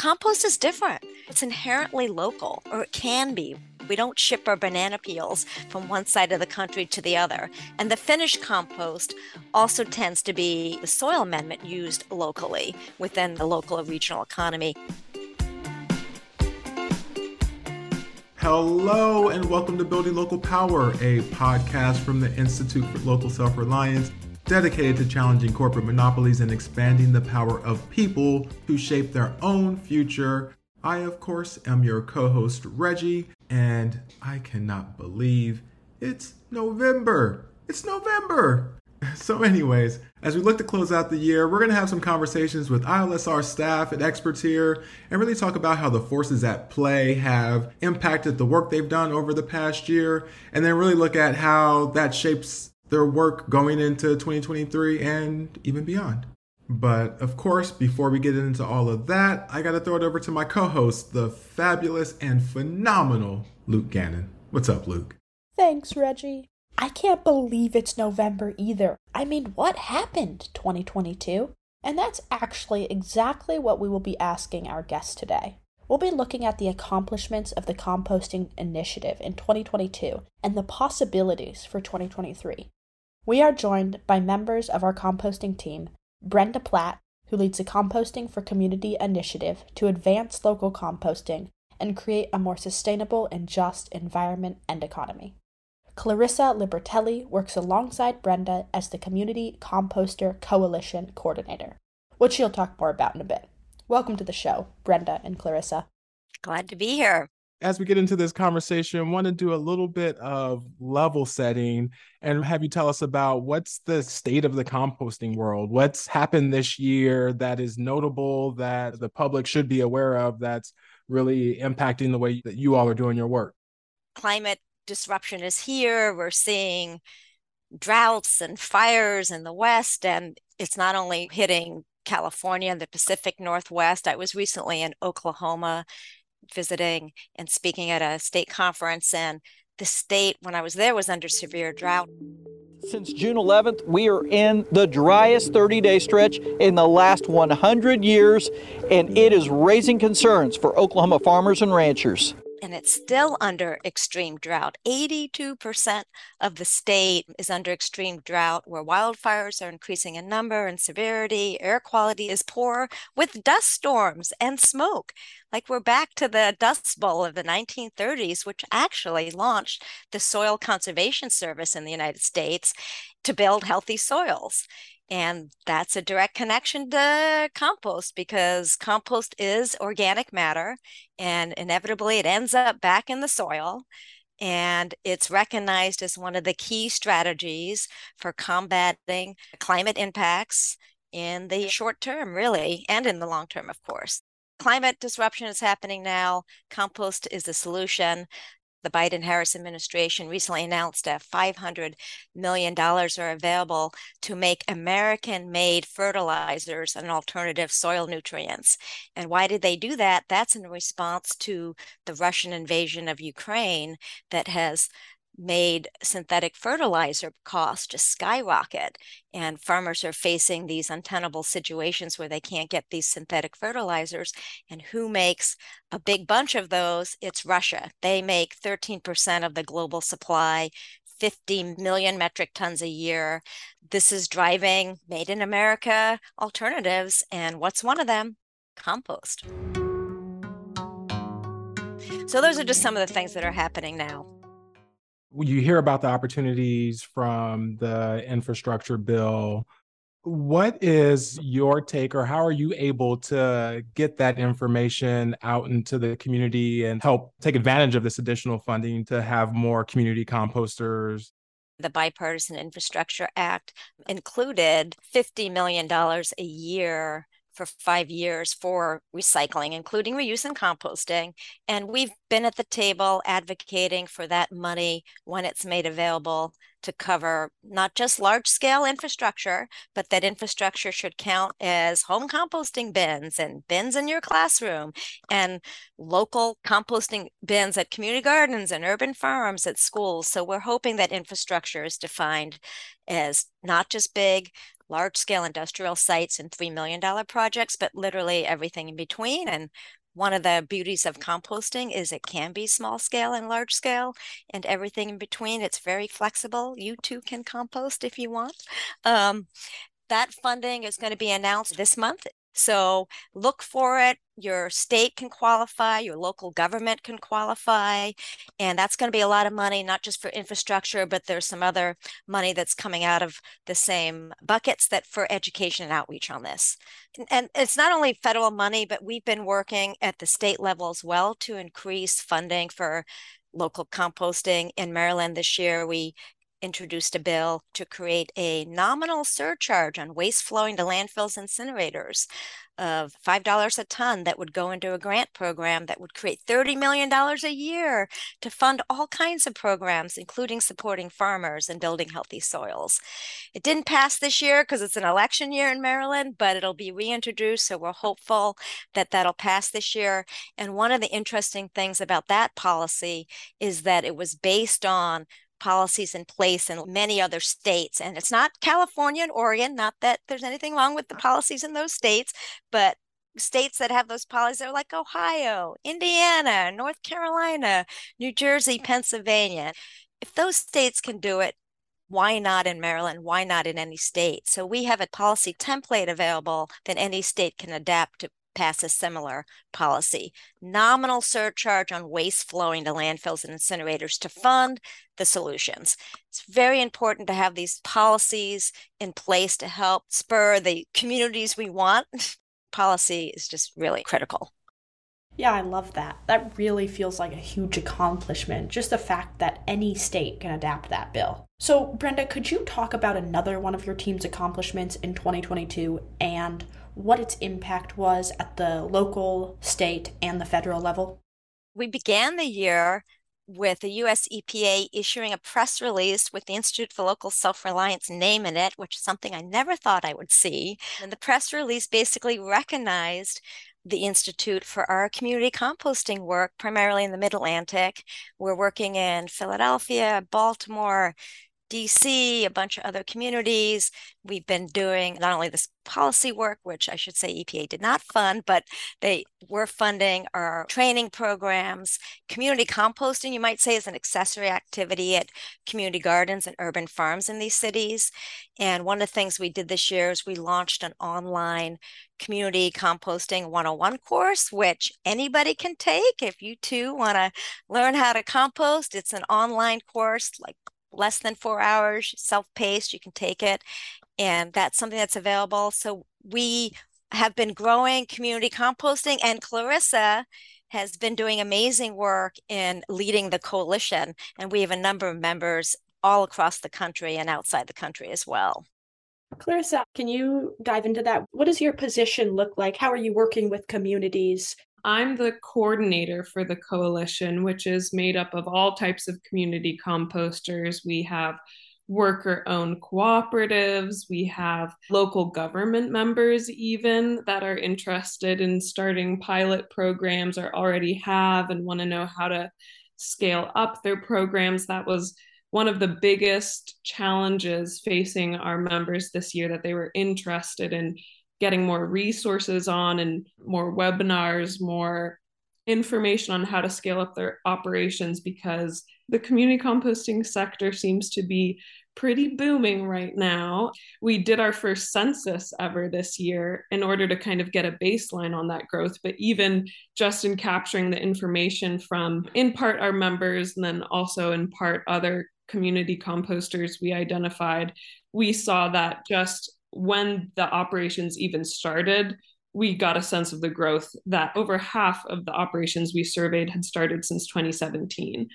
compost is different. It's inherently local, or it can be. We don't ship our banana peels from one side of the country to the other. And the finished compost also tends to be the soil amendment used locally within the local or regional economy. Hello, and welcome to Building Local Power, a podcast from the Institute for Local Self Reliance dedicated to challenging corporate monopolies and expanding the power of people to shape their own future. I, of course, am your co host, Reggie, and I cannot believe it's November. It's November. So, anyways, as we look to close out the year, we're going to have some conversations with ILSR staff and experts here and really talk about how the forces at play have impacted the work they've done over the past year, and then really look at how that shapes their work going into 2023 and even beyond. But of course, before we get into all of that, I got to throw it over to my co host, the fabulous and phenomenal Luke Gannon. What's up, Luke? Thanks, Reggie. I can't believe it's November either. I mean, what happened 2022? And that's actually exactly what we will be asking our guests today. We'll be looking at the accomplishments of the composting initiative in 2022 and the possibilities for 2023. We are joined by members of our composting team Brenda Platt, who leads the Composting for Community initiative to advance local composting and create a more sustainable and just environment and economy. Clarissa Libertelli works alongside Brenda as the Community Composter Coalition Coordinator, which she'll talk more about in a bit. Welcome to the show, Brenda and Clarissa. Glad to be here as we get into this conversation, want to do a little bit of level setting and have you tell us about what's the state of the composting world? What's happened this year that is notable that the public should be aware of that's really impacting the way that you all are doing your work? Climate disruption is here. We're seeing droughts and fires in the West, and it's not only hitting California and the Pacific Northwest. I was recently in Oklahoma visiting and speaking at a state conference, and the state, when I was there, was under severe drought. Since June 11th, we are in the driest 30 day stretch in the last 100 years, and it is raising concerns for Oklahoma farmers and ranchers and it's still under extreme drought. 82% of the state is under extreme drought, where wildfires are increasing in number and severity. Air quality is poor with dust storms and smoke. Like we're back to the Dust Bowl of the 1930s, which actually launched the Soil Conservation Service in the United States to build healthy soils. And that's a direct connection to compost because compost is organic matter and inevitably it ends up back in the soil. And it's recognized as one of the key strategies for combating climate impacts in the short term, really, and in the long term, of course climate disruption is happening now. Compost is the solution the Biden Harris administration recently announced that $500 million are available to make American made fertilizers and alternative soil nutrients. And why did they do that? That's in response to the Russian invasion of Ukraine that has made synthetic fertilizer costs just skyrocket and farmers are facing these untenable situations where they can't get these synthetic fertilizers and who makes a big bunch of those? It's russia. They make 13% of the global supply 50 million metric tons a year. This is driving made in america alternatives and what's one of them? Compost. So those are just some of the things that are happening now you hear about the opportunities from the infrastructure bill. What is your take or how are you able to get that information out into the community and help take advantage of this additional funding to have more community composters? The bipartisan infrastructure act included $50 million a year for five years for recycling, including reuse and composting. And we've been at the table advocating for that money when it's made available to cover not just large scale infrastructure, but that infrastructure should count as home composting bins and bins in your classroom and local composting bins at community gardens and urban farms at schools. So we're hoping that infrastructure is defined as not just big large scale industrial sites and $3 million projects, but literally everything in between. And one of the beauties of composting is it can be small scale and large scale and everything in between. It's very flexible. You too can compost if you want. Um, that funding is going to be announced this month. So look for it. Your state can qualify, your local government can qualify, and that's going to be a lot of money, not just for infrastructure, but there's some other money that's coming out of the same buckets that for education and outreach on this. And it's not only federal money, but we've been working at the state level as well to increase funding for local composting in Maryland this year. We introduced a bill to create a nominal surcharge on waste flowing to landfills and incinerators of $5 a ton that would go into a grant program that would create $30 million a year to fund all kinds of programs, including supporting farmers and building healthy soils. It didn't pass this year because it's an election year in Maryland, but it'll be reintroduced. So we're hopeful that that'll pass this year. And one of the interesting things about that policy is that it was based on policies in place in many other states. And it's not California and Oregon, not that there's anything wrong with the uh-huh. policies in those states, but states that have those policies are like Ohio, Indiana, North Carolina, New Jersey, mm. Pennsylvania. If those states can do it, why not in Maryland? Why not in any state? So we have a policy template available that any state can adapt to pass a similar policy. Nominal surcharge on waste flowing to landfills and incinerators to fund the solutions. It's very important to have these policies in place to help spur the communities we want. Policy is just really critical. Yeah, I love that. That really feels like a huge accomplishment, just the fact that any state can adapt that bill. So, Brenda, could you talk about another one of your team's accomplishments in 2022 and what its impact was at the local, state, and the federal level? We began the year with the US EPA issuing a press release with the Institute for Local Self Reliance name in it, which is something I never thought I would see. And the press release basically recognized the Institute for our community composting work, primarily in the Mid Atlantic. We're working in Philadelphia, Baltimore, DC, a bunch of other communities. We've been doing not only this policy work, which I should say EPA did not fund, but they were funding our training programs. Community composting, you might say, is an accessory activity at community gardens and urban farms in these cities. And one of the things we did this year is we launched an online community composting 101 course, which anybody can take if you too want to learn how to compost. It's an online course, like less than four hours, self-paced, you can take it. And that's something that's available. So we have been growing community composting and Clarissa has been doing amazing work in leading the coalition. And we have a number of members all across the country and outside the country as well. Clarissa, can you dive into that? What does your position look like? How are you working with communities I'm the coordinator for the coalition, which is made up of all types of community composters. We have worker owned cooperatives, we have local government members, even that are interested in starting pilot programs or already have and want to know how to scale up their programs. That was one of the biggest challenges facing our members this year that they were interested in getting more resources on and more webinars, more information on how to scale up their operations because the community composting sector seems to be pretty booming right now. We did our first census ever this year in order to kind of get a baseline on that growth, but even just in capturing the information from in part our members and then also in part other community composters we identified, we saw that just when the operations even started, we got a sense of the growth that over half of the operations we surveyed had started since 2017.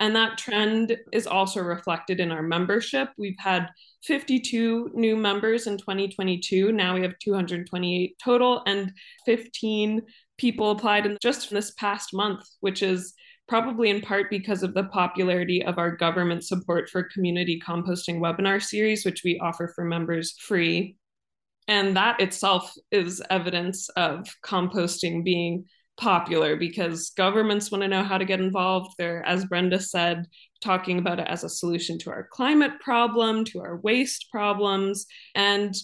And that trend is also reflected in our membership. We've had 52 new members in 2022. Now we have 228 total, and 15 people applied in just this past month, which is probably in part because of the popularity of our government support for community composting webinar series, which we offer for members free. And that itself is evidence of composting being popular because governments want to know how to get involved. They're, as Brenda said, talking about it as a solution to our climate problem, to our waste problems. And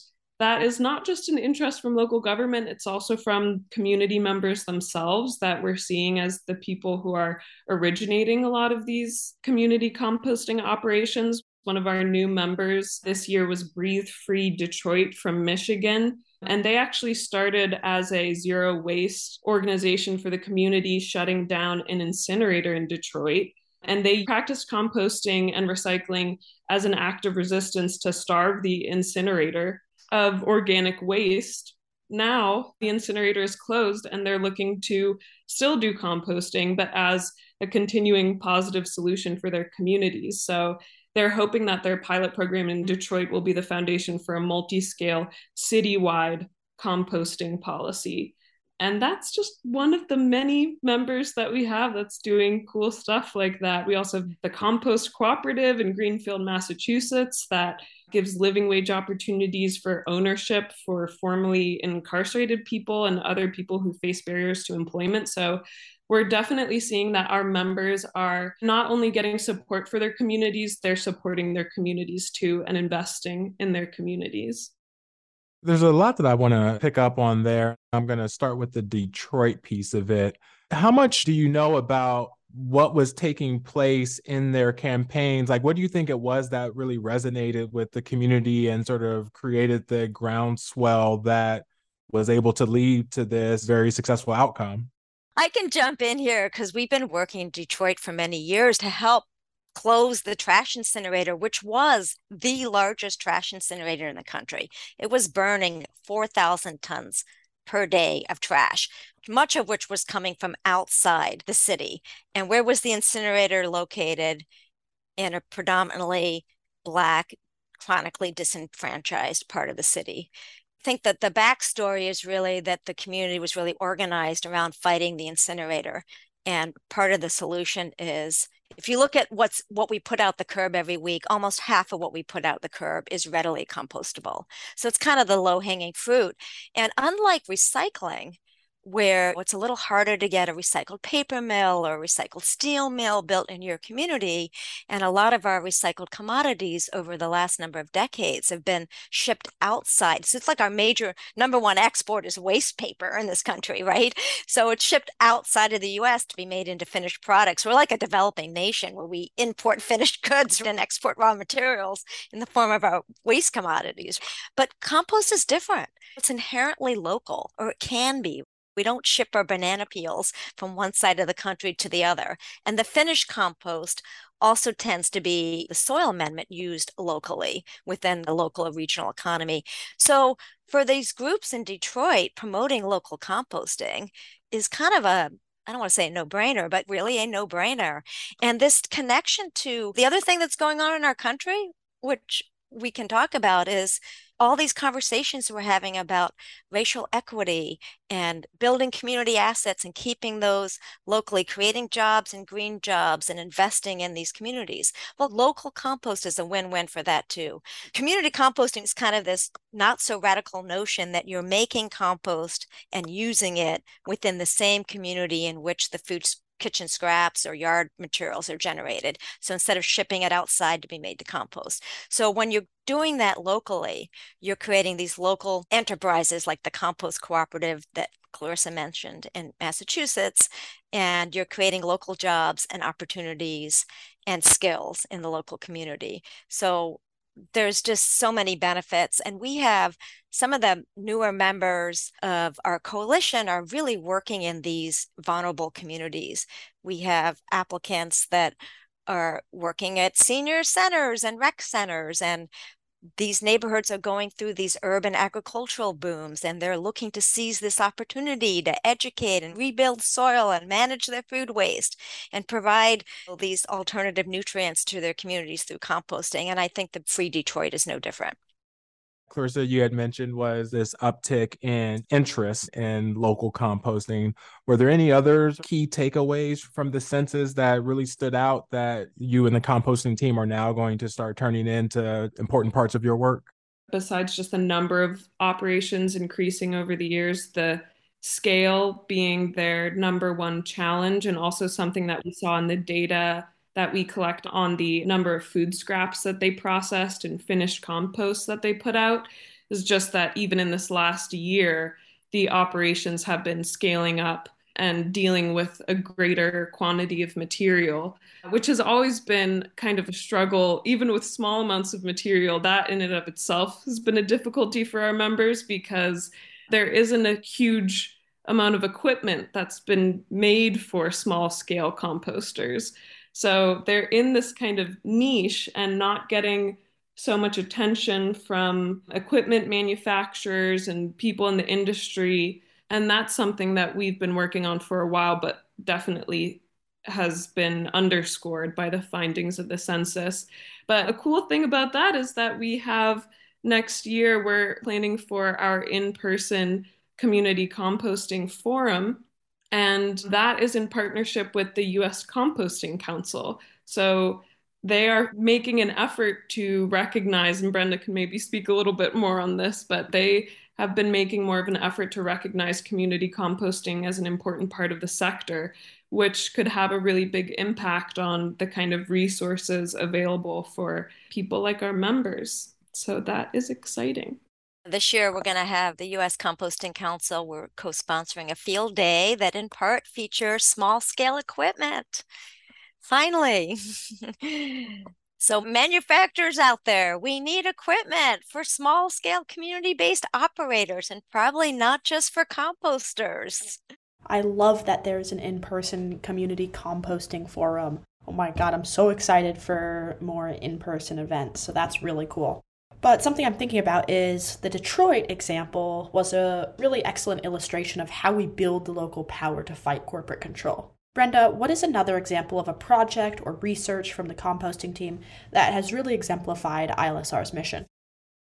that is not just an interest from local government, it's also from community members themselves that we're seeing as the people who are originating a lot of these community composting operations. One of our new members this year was Breathe Free Detroit from Michigan. And they actually started as a zero waste organization for the community, shutting down an incinerator in Detroit. And they practiced composting and recycling as an act of resistance to starve the incinerator of organic waste. Now the incinerator is closed and they're looking to still do composting, but as a continuing positive solution for their communities. So they're hoping that their pilot program in Detroit will be the foundation for a multi scale, citywide composting policy. And that's just one of the many members that we have that's doing cool stuff like that. We also have the Compost Cooperative in Greenfield, Massachusetts, that gives living wage opportunities for ownership for formerly incarcerated people and other people who face barriers to employment. So we're definitely seeing that our members are not only getting support for their communities, they're supporting their communities too and investing in their communities. There's a lot that I want to pick up on there. I'm going to start with the Detroit piece of it. How much do you know about what was taking place in their campaigns? Like, what do you think it was that really resonated with the community and sort of created the groundswell that was able to lead to this very successful outcome? I can jump in here because we've been working in Detroit for many years to help close the trash incinerator, which was the largest trash incinerator in the country. It was burning 4,000 tons per day of trash, much of which was coming from outside the city. And where was the incinerator located? In a predominantly Black, chronically disenfranchised part of the city I think that the backstory is really that the community was really organized around fighting the incinerator. And part of the solution is if you look at what's what we put out the curb every week, almost half of what we put out the curb is readily compostable. So it's kind of the low hanging fruit. And unlike recycling, where it's a little harder to get a recycled paper mill or recycled steel mill built in your community. And a lot of our recycled commodities over the last number of decades have been shipped outside. So it's like our major number one export is waste paper in this country, right? So it's shipped outside of the US to be made into finished products. We're like a developing nation where we import finished goods and export raw materials in the form of our waste commodities. But compost is different. It's inherently local, or it can be. We don't ship our banana peels from one side of the country to the other. And the finished compost also tends to be the soil amendment used locally within the local or regional economy. So for these groups in Detroit promoting local composting is kind of a I don't want to say no brainer, but really a no brainer. And this connection to the other thing that's going on in our country, which we can talk about, is all these conversations we're having about racial equity and building community assets and keeping those locally, creating jobs and green jobs and investing in these communities. Well, local compost is a win win for that too. Community composting is kind of this not so radical notion that you're making compost and using it within the same community in which the food kitchen scraps or yard materials are generated. So instead of shipping it outside to be made to compost. So when you're doing that locally, you're creating these local enterprises like the compost cooperative that Clarissa mentioned in Massachusetts, and you're creating local jobs and opportunities and skills in the local community. So there's just so many benefits. And we have some of the newer members of our coalition are really working in these vulnerable communities. We have applicants that are working at senior centers and rec centers and these neighborhoods are going through these urban agricultural booms and they're looking to seize this opportunity to educate and rebuild soil and manage their food waste and provide these alternative nutrients to their communities through composting. And I think the Free Detroit is no different. Clarissa, you had mentioned was this uptick in interest in local composting. Were there any other key takeaways from the census that really stood out that you and the composting team are now going to start turning into important parts of your work? Besides just the number of operations increasing over the years, the scale being their number one challenge, and also something that we saw in the data that we collect on the number of food scraps that they processed and finished compost that they put out is just that even in this last year, the operations have been scaling up and dealing with a greater quantity of material, which has always been kind of a struggle, even with small amounts of material. That in and of itself has been a difficulty for our members because there isn't a huge amount of equipment that's been made for small scale composters. So they're in this kind of niche and not getting so much attention from equipment manufacturers and people in the industry. And that's something that we've been working on for a while, but definitely has been underscored by the findings of the census. But a cool thing about that is that we have next year, we're planning for our in person community composting forum. And mm-hmm. that is in partnership with the US Composting Council. So they are making an effort to recognize, and Brenda can maybe speak a little bit more on this, but they have been making more of an effort to recognize community composting as an important part of the sector, which could have a really big impact on the kind of resources available for people like our members. So that is exciting. This year, we're going to have the U.S. Composting Council. We're co sponsoring a field day that, in part, features small scale equipment. Finally. so, manufacturers out there, we need equipment for small scale community based operators and probably not just for composters. I love that there's an in person community composting forum. Oh my God, I'm so excited for more in person events. So, that's really cool. But something I'm thinking about is the Detroit example was a really excellent illustration of how we build the local power to fight corporate control. Brenda, what is another example of a project or research from the composting team that has really exemplified ILSR's mission?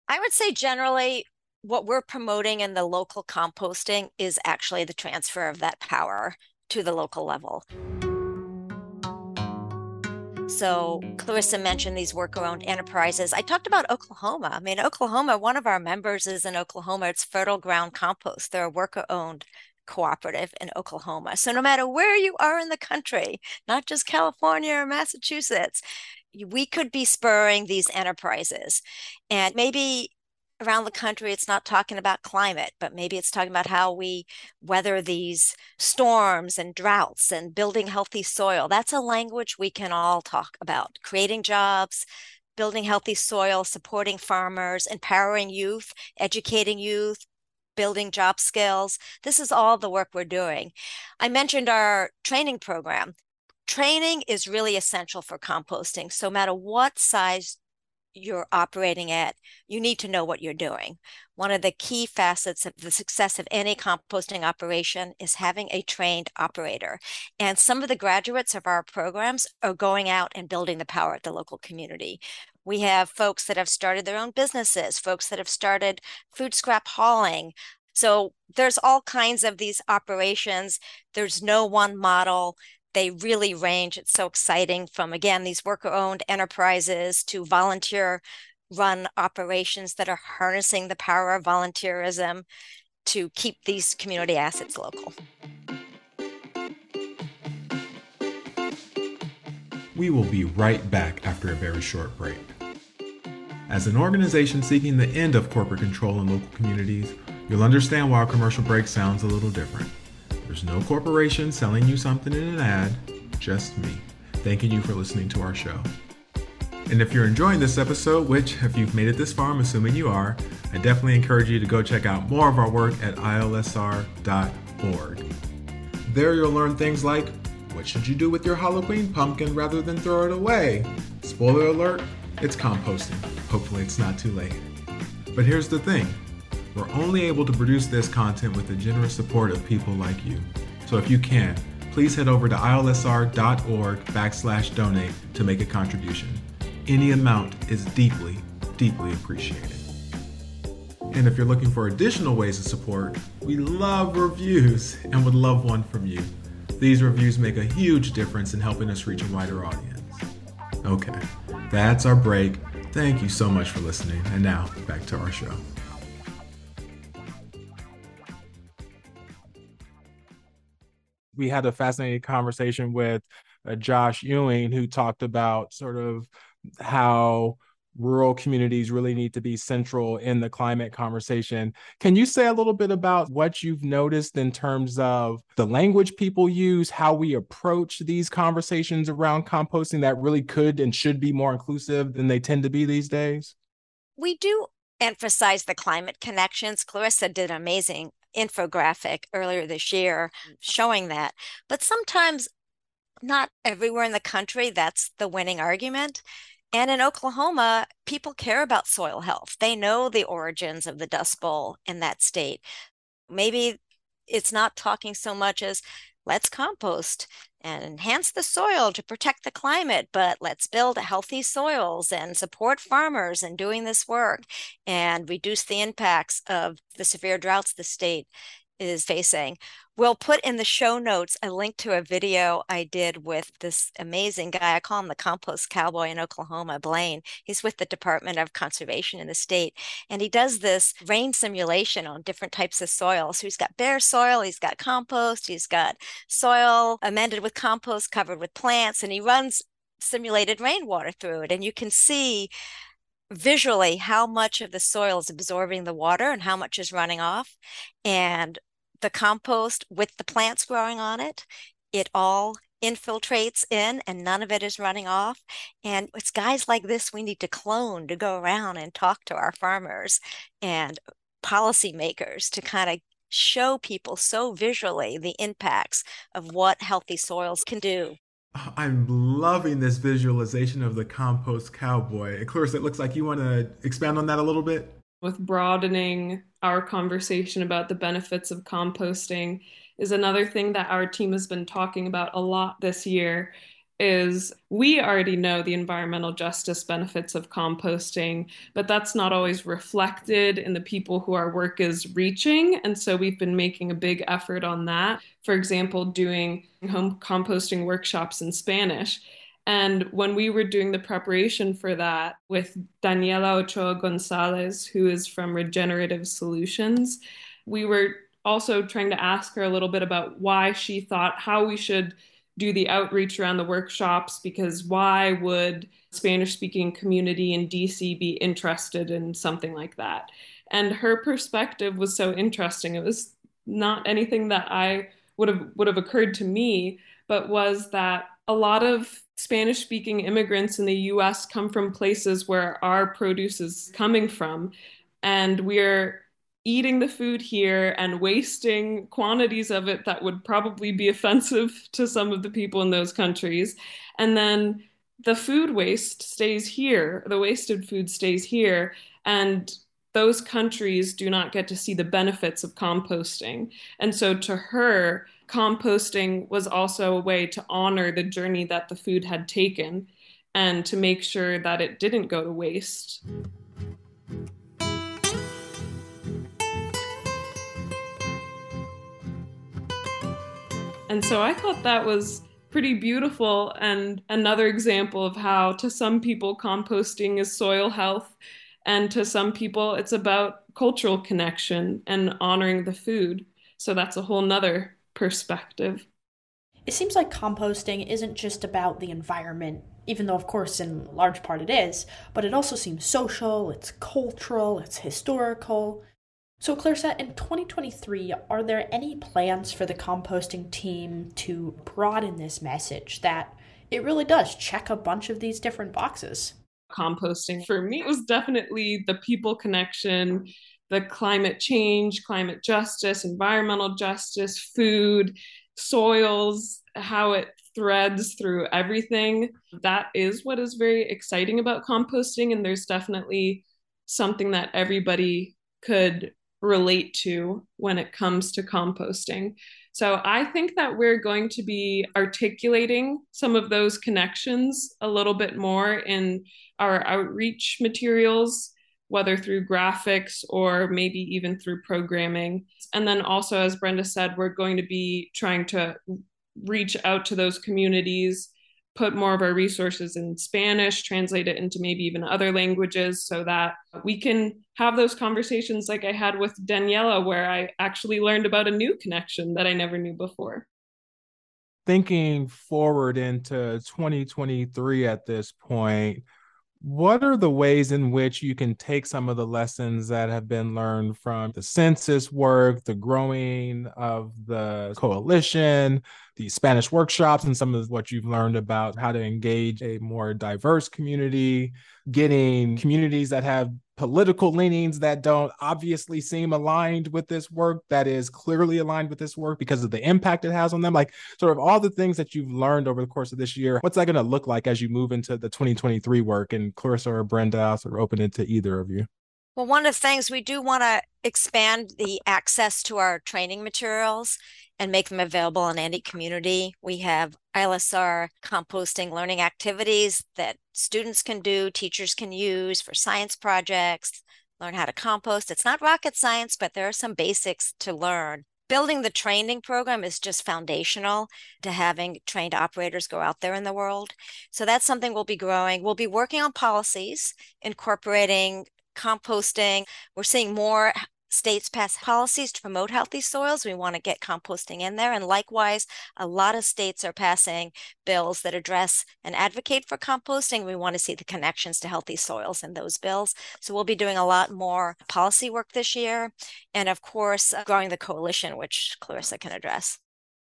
I would say generally, what we're promoting in the local composting is actually the transfer of that power to the local level. So Clarissa mentioned these worker-owned enterprises. I talked about Oklahoma. I mean, Oklahoma, one of our members is in Oklahoma. It's Fertile Ground Compost. They're a worker-owned cooperative in Oklahoma. So no matter where you are in the country, not just California or Massachusetts, we could be spurring these enterprises. And maybe around the country it's not talking about climate but maybe it's talking about how we weather these storms and droughts and building healthy soil that's a language we can all talk about creating jobs building healthy soil supporting farmers empowering youth educating youth building job skills. This is all the work we're doing. I mentioned our training program. Training is really essential for composting. So, no matter what size you're operating at, you need to know what you're doing. One of the key facets of the success of any composting operation is having a trained operator. And some of the graduates of our programs are going out and building the power at the local community. We have folks that have started their own businesses, folks that have started food scrap hauling. So there's all kinds of these operations. There's no one model. They really range. It's so exciting from, again, these worker owned enterprises to volunteer run operations that are harnessing the power of volunteerism to keep these community assets local. We will be right back after a very short break. As an organization seeking the end of corporate control in local communities, you'll understand why a commercial break sounds a little different. There's no corporation selling you something in an ad, just me, thanking you for listening to our show. And if you're enjoying this episode, which if you've made it this far, I'm assuming you are, I definitely encourage you to go check out more of our work at ilsr.org. There you'll learn things like what should you do with your Halloween pumpkin rather than throw it away? Spoiler alert, it's composting. Hopefully, it's not too late. But here's the thing we're only able to produce this content with the generous support of people like you. So if you can, please head over to ilsr.org backslash donate to make a contribution. Any amount is deeply, deeply appreciated. And if you're looking for additional ways to support, we love reviews and would love one from you. These reviews make a huge difference in helping us reach a wider audience. Okay, that's our break. Thank you so much for listening. And now, back to our show. We had a fascinating conversation with uh, Josh Ewing, who talked about sort of how rural communities really need to be central in the climate conversation. Can you say a little bit about what you've noticed in terms of the language people use, how we approach these conversations around composting that really could and should be more inclusive than they tend to be these days? We do emphasize the climate connections. Clarissa did an amazing infographic earlier this year mm-hmm. showing that. But sometimes, not everywhere in the country, that's the winning argument. And in Oklahoma, people care about soil health. They know the origins of the Dust Bowl in that state. Maybe it's not talking so much as let's compost and enhance the soil to protect the climate, but let's build healthy soils and support farmers in doing this work and reduce the impacts of the severe droughts the state is facing. We'll put in the show notes a link to a video I did with this amazing guy. I call him the compost cowboy in Oklahoma, Blaine. He's with the Department of Conservation in the state. And he does this rain simulation on different types of soil. So he's got bare soil, he's got compost, he's got soil amended with compost covered with plants, and he runs simulated rainwater through it. And you can see visually how much of the soil is absorbing the water and how much is running off. And the compost with the plants growing on it, it all infiltrates in and none of it is running off. And it's guys like this we need to clone to go around and talk to our farmers and policymakers to kind of show people so visually the impacts of what healthy soils can do. I'm loving this visualization of the compost cowboy. And Clarissa, it looks like you want to expand on that a little bit with broadening our conversation about the benefits of composting is another thing that our team has been talking about a lot this year is we already know the environmental justice benefits of composting, but that's not always reflected in the people who our work is reaching. And so we've been making a big effort on that. For example, doing home composting workshops in Spanish. And when we were doing the preparation for that with Daniela Ochoa Gonzalez, who is from Regenerative Solutions, we were also trying to ask her a little bit about why she thought how we should do the outreach around the workshops because why would Spanish speaking community in DC be interested in something like that? And her perspective was so interesting. It was not anything that I would have would have occurred to me, but was that a lot of Spanish speaking immigrants in the US come from places where our produce is coming from. And we're eating the food here and wasting quantities of it that would probably be offensive to some of the people in those countries. And then the food waste stays here, the wasted food stays here. And those countries do not get to see the benefits of composting. And so to her, composting was also a way to honor the journey that the food had taken and to make sure that it didn't go to waste. And so I thought that was pretty beautiful and another example of how, to some people, composting is soil health, and to some people, it's about cultural connection and honoring the food. So that's a whole nother perspective. It seems like composting isn't just about the environment, even though, of course, in large part it is, but it also seems social, it's cultural, it's historical. So, Clarissa, in 2023, are there any plans for the composting team to broaden this message that it really does check a bunch of these different boxes? Composting for me was definitely the people connection, the climate change, climate justice, environmental justice, food, soils, how it threads through everything. That is what is very exciting about composting. And there's definitely something that everybody could relate to when it comes to composting. So I think that we're going to be articulating some of those connections a little bit more in our outreach materials whether through graphics or maybe even through programming. And then also, as Brenda said, we're going to be trying to reach out to those communities, put more of our resources in Spanish, translate it into maybe even other languages so that we can have those conversations like I had with Daniela, where I actually learned about a new connection that I never knew before. Thinking forward into 2023 at this point, what are the ways in which you can take some of the lessons that have been learned from the census work, the growing of the coalition, the Spanish workshops, and some of what you've learned about how to engage a more diverse community, getting communities that have political leanings that don't obviously seem aligned with this work that is clearly aligned with this work because of the impact it has on them. Like sort of all the things that you've learned over the course of this year what's that going to look like as you move into the 2023 work? And clarissa or brenda i'll sort of open it to either of you well, one of the things we do want to expand the access to our training materials and make them available in any community. We have ILSR composting learning activities that students can do, teachers can use for science projects, learn how to compost. It's not rocket science, but there are some basics to learn. Building the training program is just foundational to having trained operators go out there in the world. So that's something we'll be growing. We'll be working on policies, incorporating composting. We're seeing more states pass policies to promote healthy soils. We want to get composting in there. And likewise, a lot of states are passing bills that address and advocate for composting. We want to see the connections to healthy soils in those bills. So we'll be doing a lot more policy work this year. And of course, uh, growing the coalition, which Clarissa can address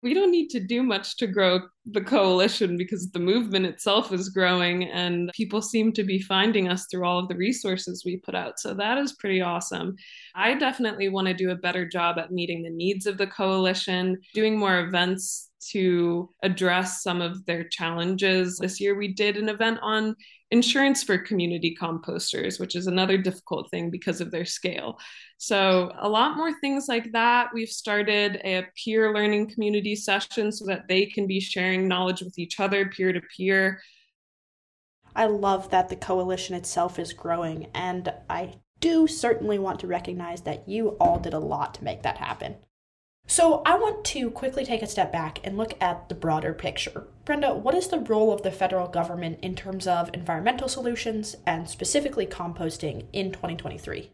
we don't need to do much to grow the coalition because the movement itself is growing and people seem to be finding us through all of the resources we put out. So that is pretty awesome. I definitely want to do a better job at meeting the needs of the coalition, doing more events to address some of their challenges. This year we did an event on insurance for community composters, which is another difficult thing because of their scale. So, a lot more things like that. We've started a peer learning community session so that they can be sharing knowledge with each other peer to peer. I love that the coalition itself is growing, and I do certainly want to recognize that you all did a lot to make that happen. So, I want to quickly take a step back and look at the broader picture. Brenda, what is the role of the federal government in terms of environmental solutions and specifically composting in 2023?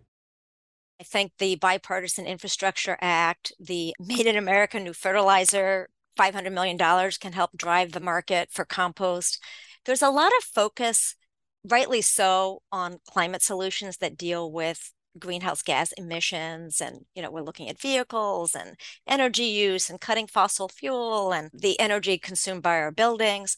I think the Bipartisan Infrastructure Act, the Made in America New Fertilizer, $500 million can help drive the market for compost. There's a lot of focus, rightly so, on climate solutions that deal with greenhouse gas emissions and you know we're looking at vehicles and energy use and cutting fossil fuel and the energy consumed by our buildings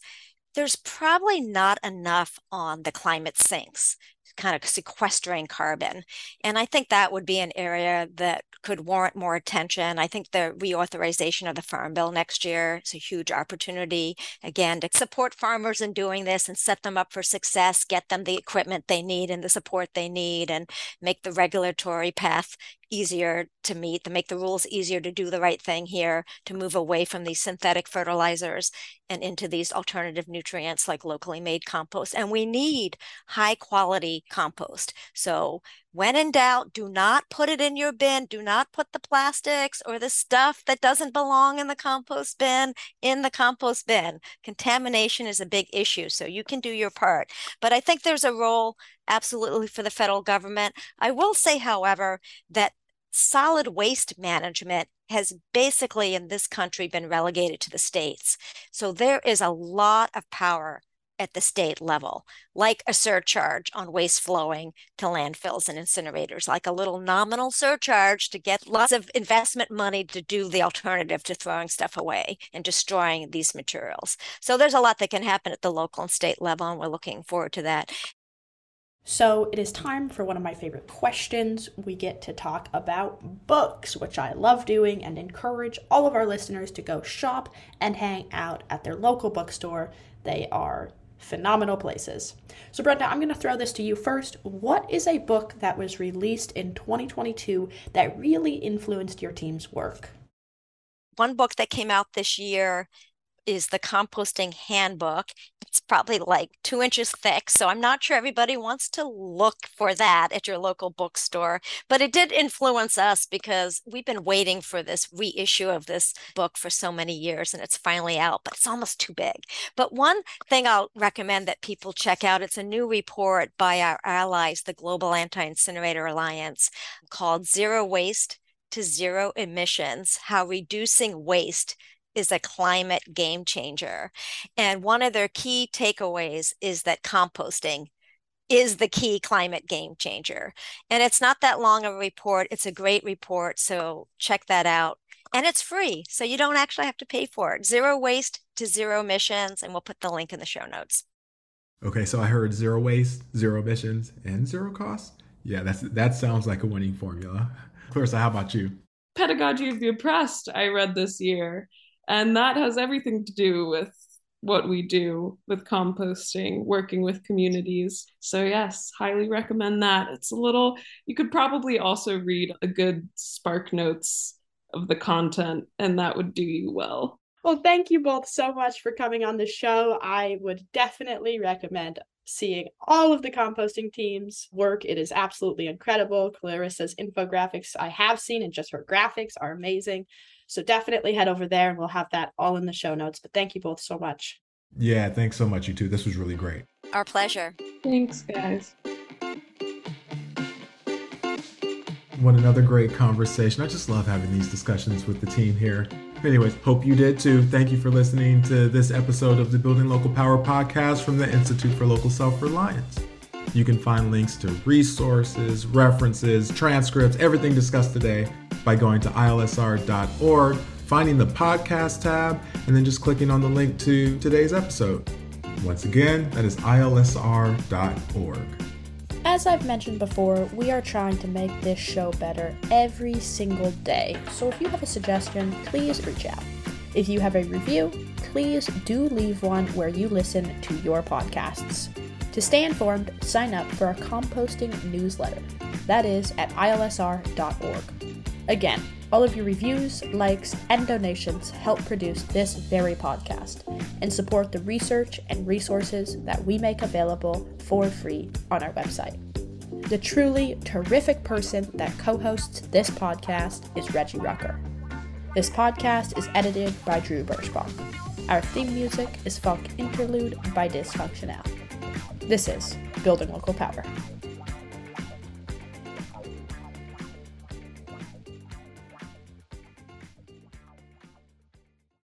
there's probably not enough on the climate sinks kind of sequestering carbon. And I think that would be an area that could warrant more attention. I think the reauthorization of the Farm Bill next year is a huge opportunity, again, to support farmers in doing this and set them up for success, get them the equipment they need and the support they need, and make the regulatory path easier to meet, to make the rules easier to do the right thing here, to move away from these synthetic fertilizers and into these alternative nutrients like locally made compost. And we need high quality compost. So when in doubt, do not put it in your bin. Do not put the plastics or the stuff that doesn't belong in the compost bin in the compost bin. Contamination is a big issue, so you can do your part. But I think there's a role absolutely for the federal government. I will say, however, that solid waste management has basically in this country been relegated to the states. So there is a lot of power at the state level, like a surcharge on waste flowing to landfills and incinerators, like a little nominal surcharge to get lots of investment money to do the alternative to throwing stuff away and destroying these materials. So there's a lot that can happen at the local and state level, and we're looking forward to that. So it is time for one of my favorite questions. We get to talk about books, which I love doing and encourage all of our listeners to go shop and hang out at their local bookstore. They are phenomenal places. So, Brenda, I'm going to throw this to you first. What is a book that was released in 2022 that really influenced your team's work? One book that came out this year is the composting handbook. It's probably like two inches thick. So I'm not sure everybody wants to look for that at your local bookstore. But it did influence us because we've been waiting for this reissue of this book for so many years and it's finally out, but it's almost too big. But one thing I'll recommend that people check out it's a new report by our allies, the Global Anti Incinerator Alliance, called Zero Waste to Zero Emissions How Reducing Waste is a climate game changer. And one of their key takeaways is that composting is the key climate game changer. And it's not that long of a report. It's a great report. So check that out. And it's free. So you don't actually have to pay for it. Zero waste to zero emissions. And we'll put the link in the show notes. Okay, so I heard zero waste, zero emissions, and zero cost. Yeah, that's that sounds like a winning formula. Clarissa, how about you? Pedagogy of the Oppressed, I read this year, and that has everything to do with what we do with composting, working with communities. So, yes, highly recommend that. It's a little, you could probably also read a good Spark Notes of the content, and that would do you well. Well, thank you both so much for coming on the show. I would definitely recommend seeing all of the composting teams work. It is absolutely incredible. Clarissa's infographics I have seen and just her graphics are amazing. So definitely head over there and we'll have that all in the show notes. But thank you both so much. Yeah, thanks so much, you two. This was really great. Our pleasure. Thanks, guys. What another great conversation. I just love having these discussions with the team here. Anyways, hope you did too. Thank you for listening to this episode of the Building Local Power podcast from the Institute for Local Self Reliance. You can find links to resources, references, transcripts, everything discussed today by going to ilsr.org, finding the podcast tab, and then just clicking on the link to today's episode. Once again, that is ilsr.org. As I've mentioned before, we are trying to make this show better every single day. So if you have a suggestion, please reach out. If you have a review, please do leave one where you listen to your podcasts. To stay informed, sign up for our composting newsletter. That is at ilsr.org. Again, all of your reviews, likes, and donations help produce this very podcast and support the research and resources that we make available for free on our website. The truly terrific person that co hosts this podcast is Reggie Rucker. This podcast is edited by Drew Birchbach. Our theme music is Funk Interlude by Dysfunctional. This is Building Local Power.